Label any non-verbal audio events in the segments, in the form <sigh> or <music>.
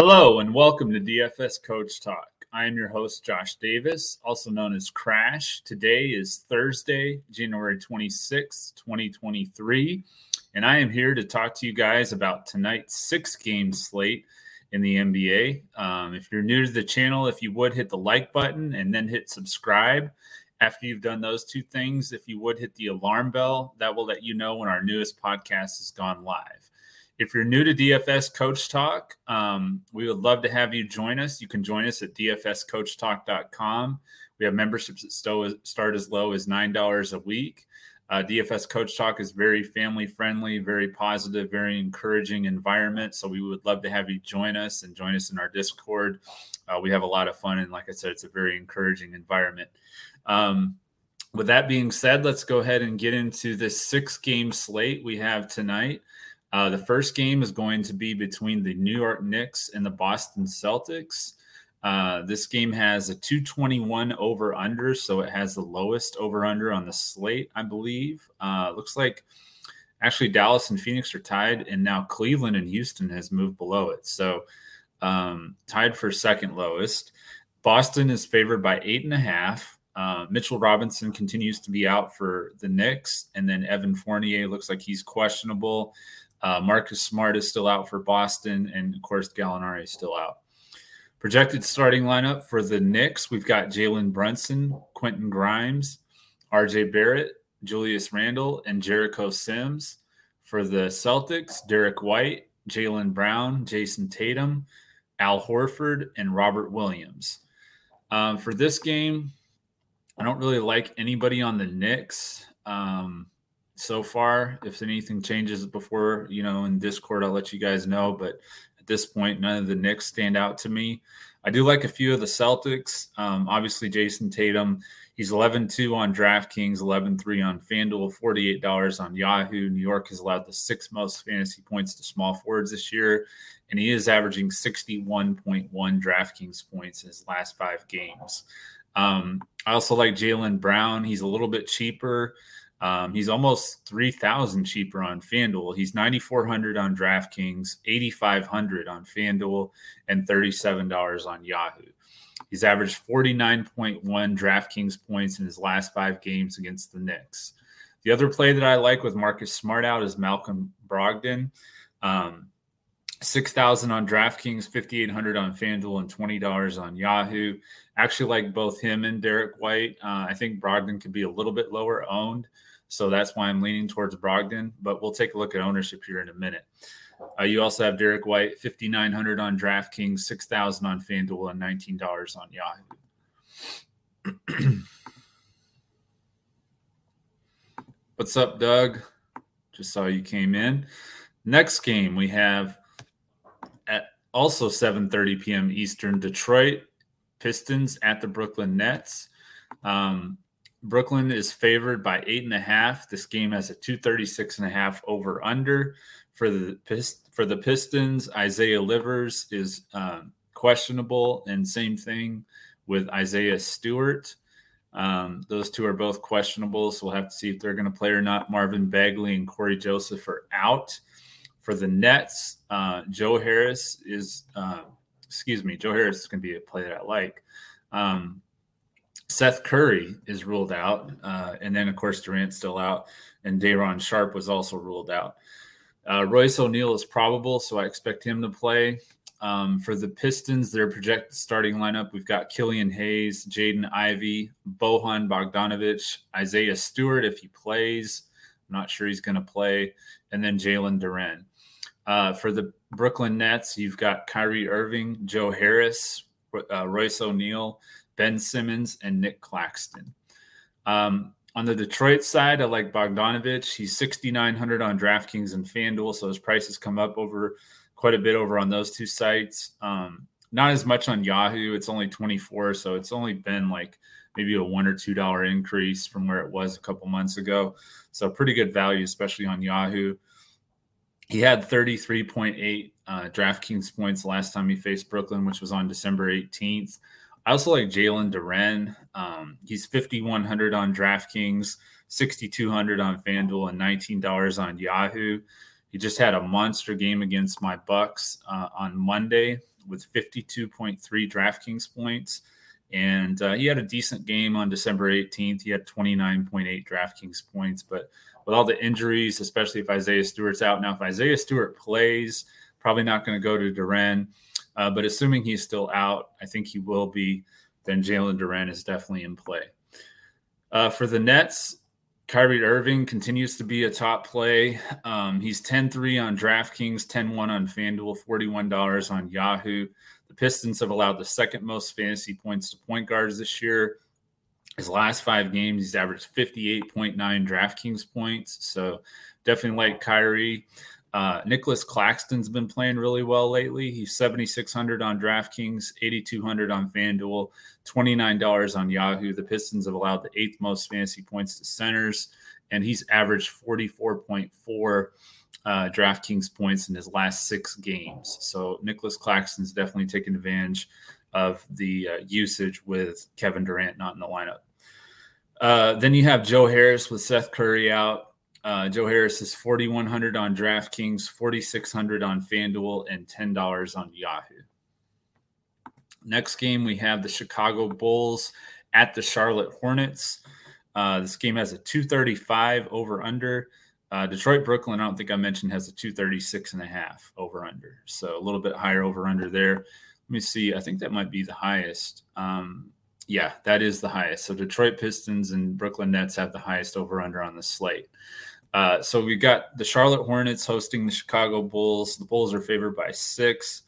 Hello and welcome to DFS Coach Talk. I am your host, Josh Davis, also known as Crash. Today is Thursday, January 26, 2023, and I am here to talk to you guys about tonight's six game slate in the NBA. Um, if you're new to the channel, if you would hit the like button and then hit subscribe. After you've done those two things, if you would hit the alarm bell, that will let you know when our newest podcast has gone live. If you're new to DFS Coach Talk, um, we would love to have you join us. You can join us at dfscoachtalk.com. We have memberships that start as low as $9 a week. Uh, DFS Coach Talk is very family friendly, very positive, very encouraging environment. So we would love to have you join us and join us in our Discord. Uh, we have a lot of fun, and like I said, it's a very encouraging environment. Um, with that being said, let's go ahead and get into this six game slate we have tonight. Uh, the first game is going to be between the New York Knicks and the Boston Celtics. Uh, this game has a 221 over under, so it has the lowest over under on the slate, I believe. Uh, looks like actually Dallas and Phoenix are tied, and now Cleveland and Houston has moved below it. So um, tied for second lowest. Boston is favored by eight and a half. Uh, Mitchell Robinson continues to be out for the Knicks, and then Evan Fournier looks like he's questionable. Uh, Marcus Smart is still out for Boston, and of course, Gallinari is still out. Projected starting lineup for the Knicks we've got Jalen Brunson, Quentin Grimes, RJ Barrett, Julius Randle, and Jericho Sims. For the Celtics, Derrick White, Jaylen Brown, Jayson Tatum, Al Horford, and Robert Williams. Um, for this game, I don't really like anybody on the Knicks. Um, so far. If anything changes before, you know, in Discord, I'll let you guys know. But at this point, none of the Knicks stand out to me. I do like a few of the Celtics. Um, obviously, Jayson Tatum, he's 11 2 on DraftKings, 11 3 on FanDuel, $48 on Yahoo. New York has allowed the sixth most fantasy points to small forwards this year, and he is averaging 61.1 DraftKings points in his last five games. Um, I also like Jaylen Brown. He's a little bit cheaper. Um, he's almost 3000 cheaper on FanDuel. He's 9400 on DraftKings, 8500 on FanDuel, and $37 on Yahoo. He's averaged 49.1 DraftKings points in his last five games against the Knicks. The other play that I like with Marcus Smart out is Malcolm Brogdon. Um, 6000 on DraftKings, 5800 on FanDuel, and $20 on Yahoo. Actually, like both him and Derrick White. Uh, I think Brogdon could be a little bit lower owned. So that's why I'm leaning towards Brogdon, but we'll take a look at ownership here in a minute. Uh, you also have Derrick White, 5,900 on DraftKings, 6,000 on FanDuel, and $19 on Yahoo. <clears throat> What's up, Doug? Just saw you came in. Next game we have at also 7:30 p.m. Eastern, Detroit Pistons at the Brooklyn Nets. Um, Brooklyn is favored by eight and a half. This game has a 236 and a half over under for the for the Pistons. Isaiah Livers is um, questionable, and same thing with Isaiah Stewart. Um, those two are both questionable, so we'll have to see if they're going to play or not. Marvin Bagley and Cory Joseph are out. For the Nets, uh, Joe Harris is, uh, excuse me, Joe Harris is going to be a player I like. Um, Seth Curry is ruled out, uh, and then of course Durant's still out, and Day'Ron Sharpe was also ruled out. Uh, Royce O'Neale is probable, so I expect him to play. Um, for the Pistons, their projected starting lineup, we've got Killian Hayes, Jaden Ivey, Bojan Bogdanovic, Isaiah Stewart if he plays. I'm not sure he's going to play, and then Jalen Duren. Uh, for the Brooklyn Nets, you've got Kyrie Irving, Joe Harris, uh, Royce O'Neale, Ben Simmons, and Nick Claxton. Um, on the Detroit side, I like Bogdanovic. He's 6,900 on DraftKings and FanDuel, so his prices come up over quite a bit over on those two sites. Um, not as much on Yahoo. It's only 24, so it's only been like maybe a one or two dollar increase from where it was a couple months ago. So pretty good value, especially on Yahoo. He had 33.8 uh, DraftKings points last time he faced Brooklyn, which was on December 18th. I also like Jalen Duren. Um, he's 5,100 on DraftKings, 6,200 on FanDuel, and $19 on Yahoo. He just had a monster game against my Bucks uh, on Monday with 52.3 DraftKings points. And uh, he had a decent game on December 18th. He had 29.8 DraftKings points. But with all the injuries, especially if Isaiah Stewart's out now, if Isaiah Stewart plays, probably not going to go to Duren. Uh, but assuming he's still out, I think he will be, then Jalen Duren is definitely in play. Uh, for the Nets, Kyrie Irving continues to be a top play. Um, he's 10 3 on DraftKings, 10 1 on FanDuel, $41 on Yahoo. The Pistons have allowed the second most fantasy points to point guards this year. His last five games, he's averaged 58.9 DraftKings points. So definitely like Kyrie. Uh, Nicholas Claxton's been playing really well lately. He's 7,600 on DraftKings, 8,200 on FanDuel, $29 on Yahoo. The Pistons have allowed the eighth most fantasy points to centers, and he's averaged 44.4 uh, DraftKings points in his last six games. So Nicholas Claxton's definitely taken advantage of the uh, usage with Kevin Durant not in the lineup. Uh, then you have Joe Harris with Seth Curry out. Uh, Joe Harris is 4,100 on DraftKings, 4,600 on FanDuel, and $10 on Yahoo. Next game, we have the Chicago Bulls at the Charlotte Hornets. Uh, this game has a 235 over under. Uh, Detroit Brooklyn, I don't think I mentioned, has a 236 and a half over under. So a little bit higher over under there. Let me see. I think that might be the highest. Um, yeah, that is the highest. So Detroit Pistons and Brooklyn Nets have the highest over under on the slate. Uh, so we've got the Charlotte Hornets hosting the Chicago Bulls. The Bulls are favored by six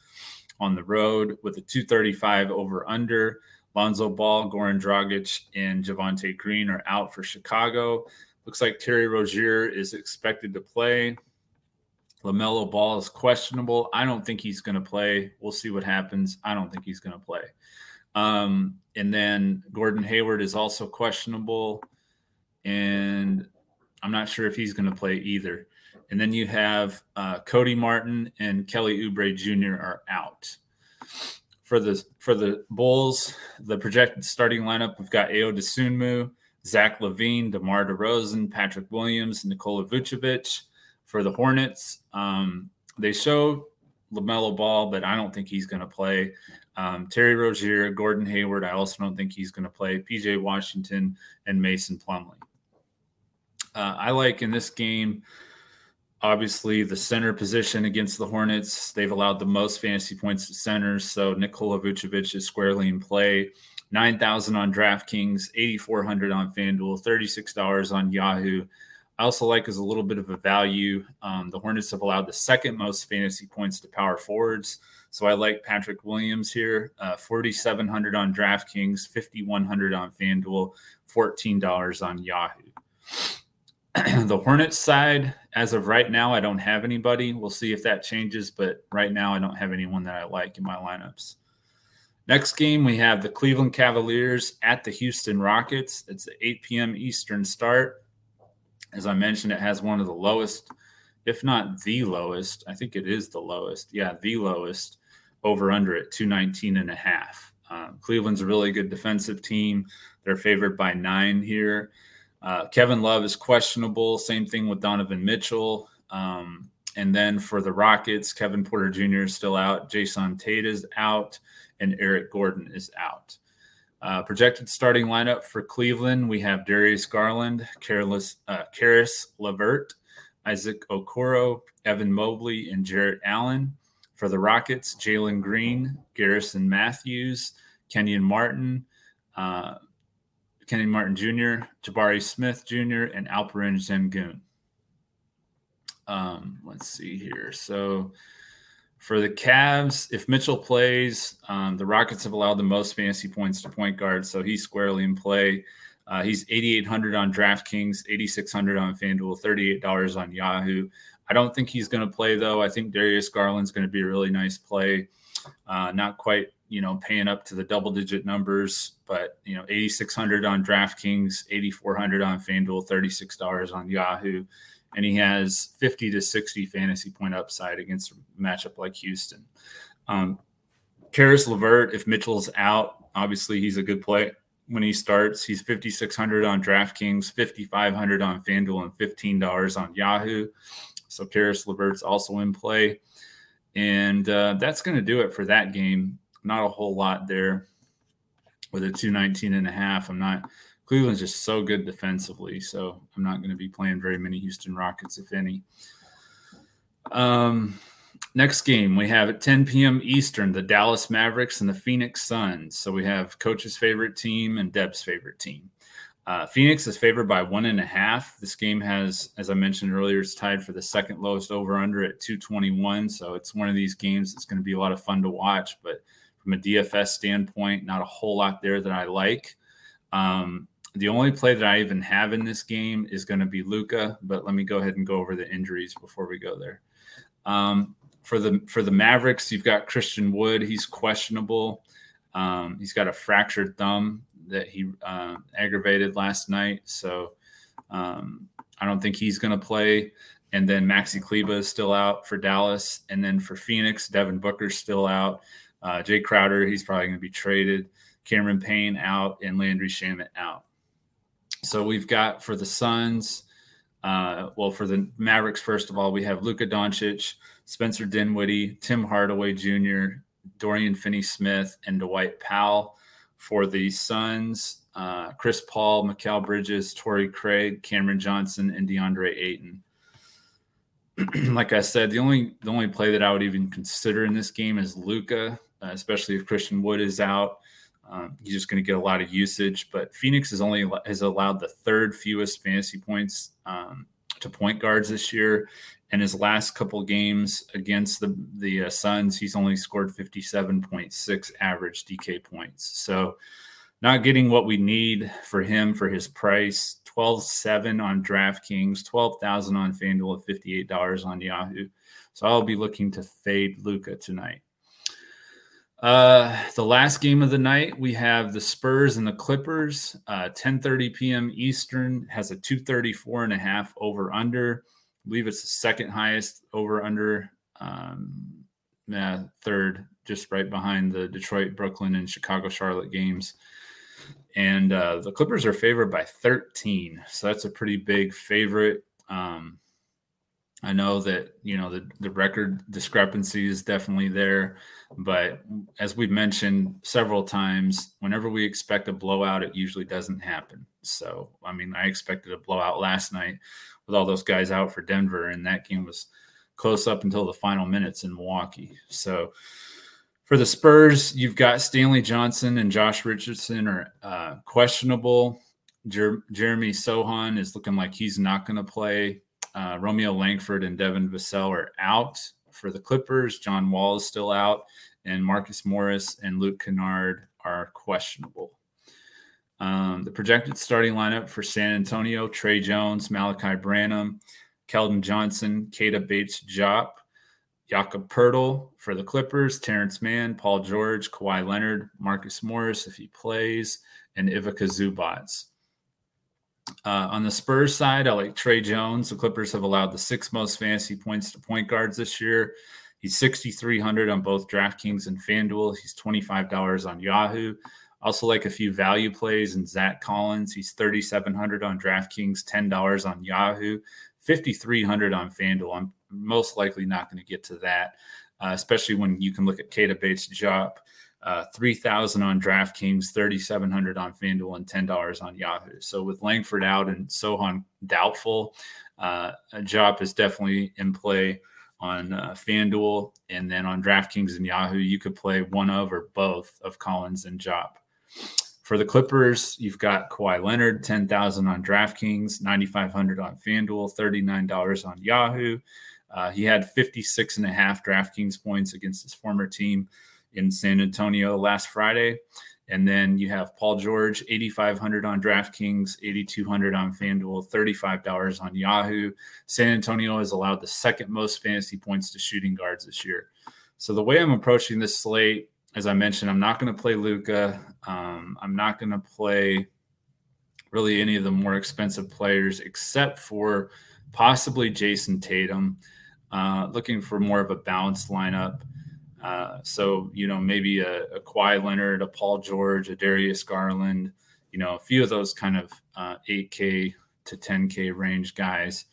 on the road with a 235 over under. Lonzo Ball, Goran Dragic, and Javonte Green are out for Chicago. Looks like Terry Rozier is expected to play. LaMelo Ball is questionable. I don't think he's going to play. We'll see what happens. I don't think he's going to play. Um, and then Gordon Hayward is also questionable. And I'm not sure if he's going to play either. And then you have uh, Cody Martin and Kelly Oubre Jr. are out. For the for the Bulls, the projected starting lineup, we've got Ayo Dosunmu, Zach LaVine, DeMar DeRozan, Patrick Williams, Nikola Vucevic. For the Hornets, um, they show LaMelo Ball, but I don't think he's going to play. Um, Terry Rozier, Gordon Hayward, I also don't think he's going to play. PJ Washington and Mason Plumlee. Uh, I like in this game, obviously, the center position against the Hornets. They've allowed the most fantasy points to centers. So Nikola Vucevic is squarely in play. 9,000 on DraftKings, 8,400 on FanDuel, $36 on Yahoo. I also like as a little bit of a value. Um, the Hornets have allowed the second most fantasy points to power forwards. So I like Patrick Williams here, uh, 4,700 on DraftKings, 5,100 on FanDuel, $14 on Yahoo. <clears throat> the Hornets side, as of right now, I don't have anybody. We'll see if that changes, but right now, I don't have anyone that I like in my lineups. Next game, we have the Cleveland Cavaliers at the Houston Rockets. It's an 8 p.m. Eastern start. As I mentioned, it has one of the lowest, if not the lowest, I think it is the lowest. Yeah, the lowest over under at 219 and a half. Uh, Cleveland's a really good defensive team. They're favored by nine here. Uh, Kevin Love is questionable. Same thing with Donovan Mitchell. Um, and then for the Rockets, Kevin Porter Jr. is still out. Jae'Sean Tate is out. And Eric Gordon is out. Uh, projected starting lineup for Cleveland, we have Darius Garland, Caris, uh, Caris LeVert, Isaac Okoro, Evan Mobley, and Jarrett Allen. For the Rockets, Jalen Green, Garrison Mathews, Kenyon Martin, uh, Kenny Martin Jr., Jabari Smith Jr., and Alperen Sengun. Um, let's see here. So for the Cavs, if Mitchell plays, um, the Rockets have allowed the most fantasy points to point guard, so he's squarely in play. Uh, he's 8,800 on DraftKings, 8,600 on FanDuel, $38 on Yahoo. I don't think he's going to play though. I think Darius Garland's going to be a really nice play. Uh, not quite you know, paying up to the double digit numbers, but you know, 8,600 on DraftKings, 8,400 on FanDuel, $36 on Yahoo. And he has 50 to 60 fantasy point upside against a matchup like Houston. Um, Caris LeVert, if Mitchell's out, obviously he's a good play when he starts. He's 5,600 on DraftKings, 5,500 on FanDuel, and $15 on Yahoo. So Caris LeVert's also in play. And uh, that's going to do it for that game. Not a whole lot there with a 219 and a half. I'm not, Cleveland's just so good defensively. So I'm not going to be playing very many Houston Rockets, if any. Um, next game we have at 10 p.m. Eastern, the Dallas Mavericks and the Phoenix Suns. So we have coach's favorite team and Deb's favorite team. Uh, Phoenix is favored by one and a half. This game has, as I mentioned earlier, it's tied for the second lowest over under at 221. So it's one of these games that's going to be a lot of fun to watch. But from a DFS standpoint, not a whole lot there that I like. Um, the only play that I even have in this game is going to be Luka, But let me go ahead and go over the injuries before we go there. Um, for the for the Mavericks, you've got Christian Wood. He's questionable. Um, he's got a fractured thumb that he uh, aggravated last night, so um, I don't think he's going to play. And then Maxi Kleber is still out for Dallas, and then for Phoenix, Devin Booker's still out. Uh, Jae Crowder, he's probably going to be traded. Cameron Payne out, and Landry Shamet out. So we've got for the Suns. Uh, well, for the Mavericks, first of all, we have Luka Doncic, Spencer Dinwiddie, Tim Hardaway Jr., Dorian Finney Smith, and Dwight Powell. For the Suns, uh, Chris Paul, Mikal Bridges, Torrey Craig, Cameron Johnson, and DeAndre Ayton. <clears throat> like I said, the only the only play that I would even consider in this game is Luka, uh, especially if Christian Wood is out. Um, he's just going to get a lot of usage. But Phoenix has only has allowed the third fewest fantasy points um, to point guards this year, and his last couple games against the the uh, Suns, he's only scored 57.6 average DK points. So, not getting what we need for him for his price. 12-7 on DraftKings, 12,000 on FanDuel, $58 on Yahoo. So I'll be looking to fade Luka tonight. Uh, the last game of the night, we have the Spurs and the Clippers. Uh, 10:30 p.m. Eastern has a 234 and a half over under. I believe it's the second highest over under. Um, yeah, third, just right behind the Detroit, Brooklyn, and Chicago, Charlotte games. And uh, the Clippers are favored by 13, so that's a pretty big favorite. Um, I know that you know the the record discrepancy is definitely there, but as we've mentioned several times, whenever we expect a blowout, it usually doesn't happen. So, I mean, I expected a blowout last night with all those guys out for Denver, and that game was close up until the final minutes in Milwaukee. So, for the Spurs, you've got Stanley Johnson and Josh Richardson are uh, questionable. Jer- Jeremy Sochan is looking like he's not going to play. Uh, Romeo Langford and Devin Vassell are out for the Clippers. John Wall is still out, and Marcus Morris and Luke Kennard are questionable. Um, the projected starting lineup for San Antonio: Tre Jones, Malaki Branham, Keldon Johnson, Keita Bates-Diop, Jakob Poeltl for the Clippers, Terance Mann, Paul George, Kawhi Leonard, Marcus Morris if he plays, and Ivica Zubac. Uh, on the Spurs side, I like Tre Jones. The Clippers have allowed the six most fantasy points to point guards this year. He's 6,300 on both DraftKings and FanDuel. He's $25 on Yahoo. Also, like a few value plays in Zach Collins. He's 3,700 on DraftKings, $10 on Yahoo, 5,300 on FanDuel. I'm most likely not going to get to that, uh, especially when you can look at Keita Bates-Diop uh, 3000 on DraftKings, 3700 on FanDuel, and $10 on Yahoo. So with Langford out and Sochan doubtful, uh, Diop is definitely in play on uh, FanDuel. And then on DraftKings and Yahoo, you could play one of or both of Collins and Diop. For the Clippers, you've got Kawhi Leonard, 10,000 on DraftKings, 9,500 on FanDuel, $39 on Yahoo. Uh, he had 56 and a half DraftKings points against his former team in San Antonio last Friday. And then you have Paul George, 8,500 on DraftKings, 8,200 on FanDuel, $35 on Yahoo. San Antonio has allowed the second most fantasy points to shooting guards this year. So the way I'm approaching this slate, as I mentioned, I'm not going to play Luka. Um, I'm not going to play really any of the more expensive players except for possibly Jayson Tatum. Uh, looking for more of a balanced lineup. Uh, so, you know, maybe a, a Kawhi Leonard, a Paul George, a Darius Garland, you know, a few of those kind of uh, 8K to 10K range guys,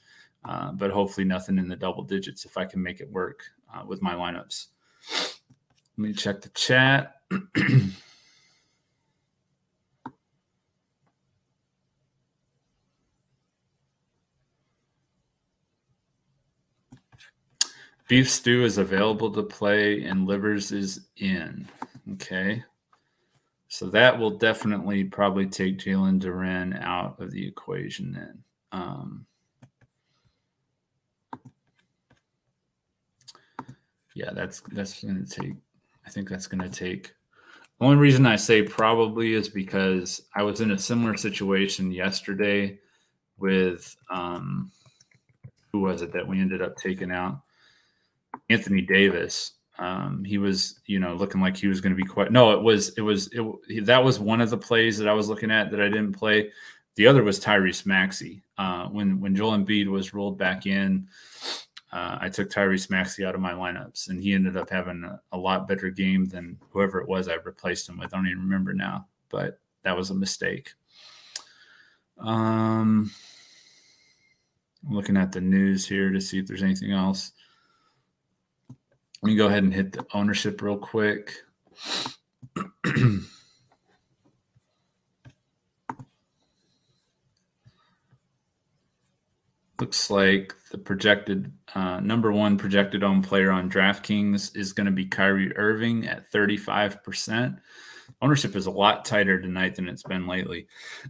uh, but hopefully nothing in the double digits if I can make it work. uh, with my lineups. Let me check the chat. <clears throat> Beef stew is available to play and livers is in. Okay. So that will definitely probably take Jalen Duren out of the equation then. Um, yeah, that's that's going to take. I think that's going to take. Only reason I say probably is because I was in a similar situation yesterday with um, who was it that we ended up taking out? Anthony Davis. Um, he was, you know, looking like he was going to be quite. No, it was, it was, it, that was one of the plays that I was looking at that I didn't play. The other was Tyrese Maxey. Uh, when when Joel Embiid was rolled back in, uh, I took Tyrese Maxey out of my lineups, and he ended up having a, a, lot better game than whoever it was I replaced him with. I don't even remember now, but that was a mistake. Um, I'm looking at the news here to see if there's anything else. Let me go ahead and hit the ownership real quick. <clears throat> Looks like the projected uh, number one projected own player on DraftKings is going to be Kyrie Irving at 35% ownership is a lot tighter tonight than it's been lately.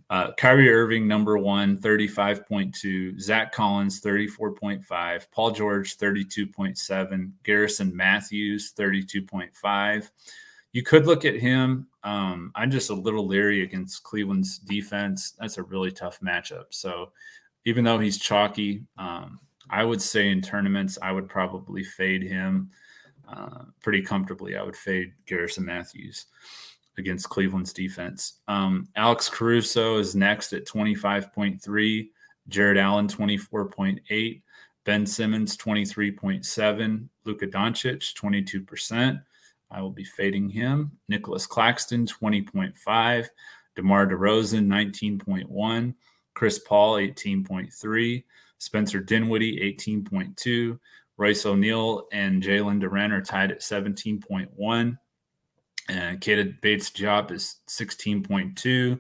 Uh, Kyrie Irving, number one, 35.2. Zach Collins, 34.5. Paul George, 32.7. Garrison Mathews, 32.5. You could look at him. Um, I'm just a little leery against Cleveland's defense. That's a really tough matchup. So even though he's chalky, um, I would say in tournaments, I would probably fade him uh, pretty comfortably. I would fade Garrison Mathews against Cleveland's defense. Um, Alex Caruso is next at 25.3, Jarrett Allen 24.8, Ben Simmons 23.7, Luka Doncic 22%. I will be fading him. Nicholas Claxton 20.5, DeMar DeRozan 19.1, Chris Paul 18.3, Spencer Dinwiddie 18.2, Royce O'Neale and Jalen Duren are tied at 17.1. And Keita Bates-Diop is 16.2.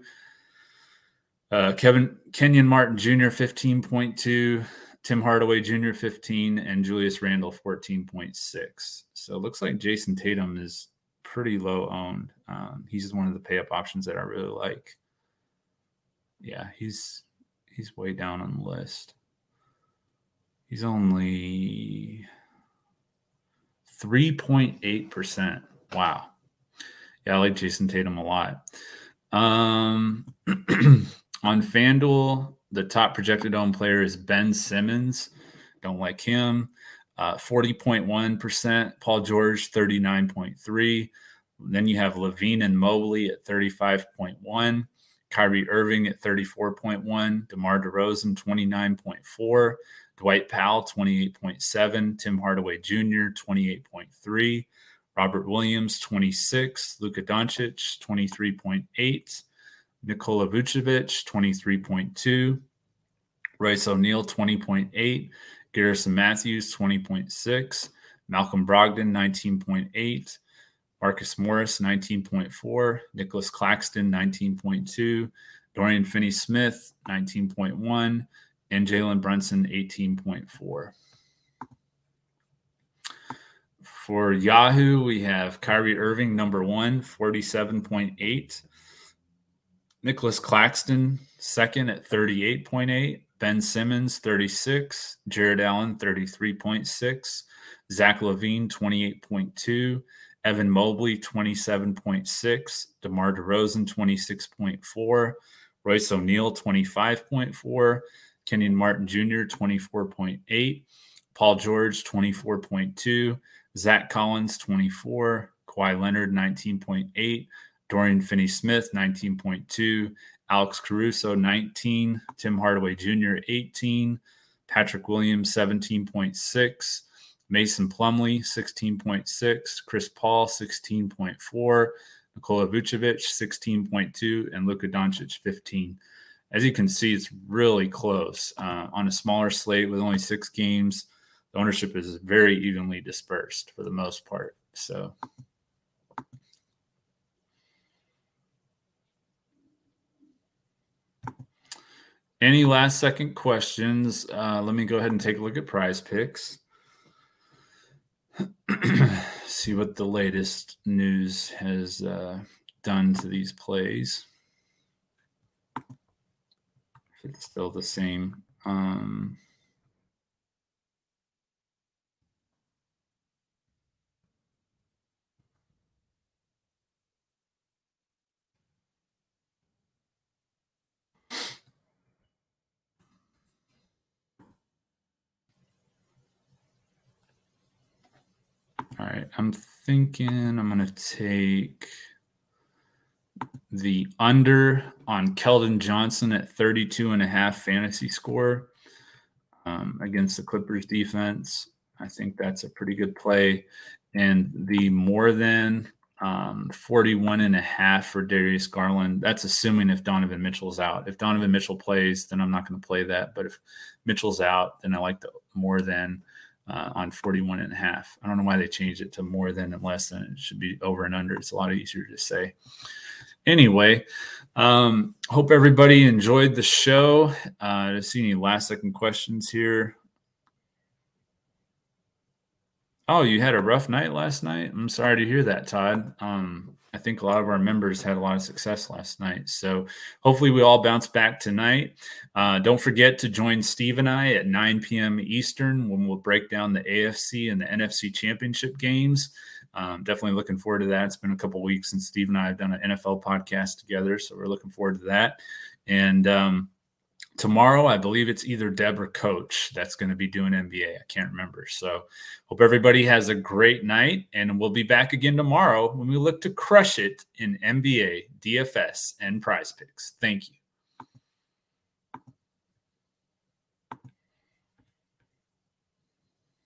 Uh, Kevin Kenyon Martin Jr. 15.2, Tim Hardaway Jr. 15, and Julius Randle 14.6. So it looks like Jayson Tatum is pretty low owned. Um, he's just one of the pay up options that I really like. Yeah, he's he's way down on the list. He's only 3.8%. Wow. Yeah, I like Jayson Tatum a lot. Um, <clears throat> on FanDuel, the top projected own player is Ben Simmons. Don't like him. Uh, 40.1%. Paul George, 39.3. Then you have LaVine and Mobley at 35.1. Kyrie Irving at 34.1. DeMar DeRozan, 29.4. Dwight Powell, 28.7. Tim Hardaway Jr., 28.3. Robert Williams, 26. Luka Doncic, 23.8. Nikola Vucevic, 23.2. Royce O'Neale, 20.8. Garrison Mathews, 20.6. Malcolm Brogdon, 19.8. Marcus Morris, 19.4. Nicholas Claxton, 19.2. Dorian Finney Smith, 19.1. And Jalen Brunson, 18.4. For Yahoo, we have Kyrie Irving, number one, 47.8. Nicholas Claxton, second at 38.8. Ben Simmons, 36. Jarrett Allen, 33.6. Zach LaVine, 28.2. Evan Mobley, 27.6. DeMar DeRozan, 26.4. Royce O'Neale, 25.4. Kenyon Martin Jr., 24.8. Paul George, 24.2. Zach Collins, 24. Kawhi Leonard, 19.8. Dorian Finney Smith, 19.2. Alex Caruso, 19. Tim Hardaway Jr., 18. Patrick Williams, 17.6. Mason Plumlee, 16.6. Chris Paul, 16.4. Nikola Vucevic, 16.2. And Luka Doncic, 15. As you can see, it's really close. Uh, on a smaller slate with only six games, ownership is very evenly dispersed for the most part. So. Any last second questions? Uh, let me go ahead and take a look at PrizePicks. <clears throat> See what the latest news has uh, done to these plays. If it's still the same. Um, All right, I'm thinking I'm going to take the under on Keldon Johnson at 32 and a half fantasy score um, against the Clippers defense. I think that's a pretty good play. And the more than um, 41 and a half for Darius Garland. That's assuming if Donovan Mitchell's out. If Donovan Mitchell plays, then I'm not going to play that. But if Mitchell's out, then I like the more than uh, on 41 and a half. I don't know why they changed it to more than and less than. It should be over and under. It's a lot easier to say. Anyway, um, hope everybody enjoyed the show. Uh, see any last second questions here. Oh, you had a rough night last night. I'm sorry to hear that, Todd. Um, I think a lot of our members had a lot of success last night. So hopefully we all bounce back tonight. Uh, don't forget to join Steve and I at 9 p.m. Eastern when we'll break down the AFC and the NFC championship games. Um, definitely looking forward to that. It's been a couple weeks since Steve and I have done an NFL podcast together. So we're looking forward to that. And um, tomorrow i believe it's either deb or coach that's going to be doing nba i can't remember. So hope everybody has a great night and we'll be back again tomorrow when we look to crush it in nba dfs and PrizePicks. Thank you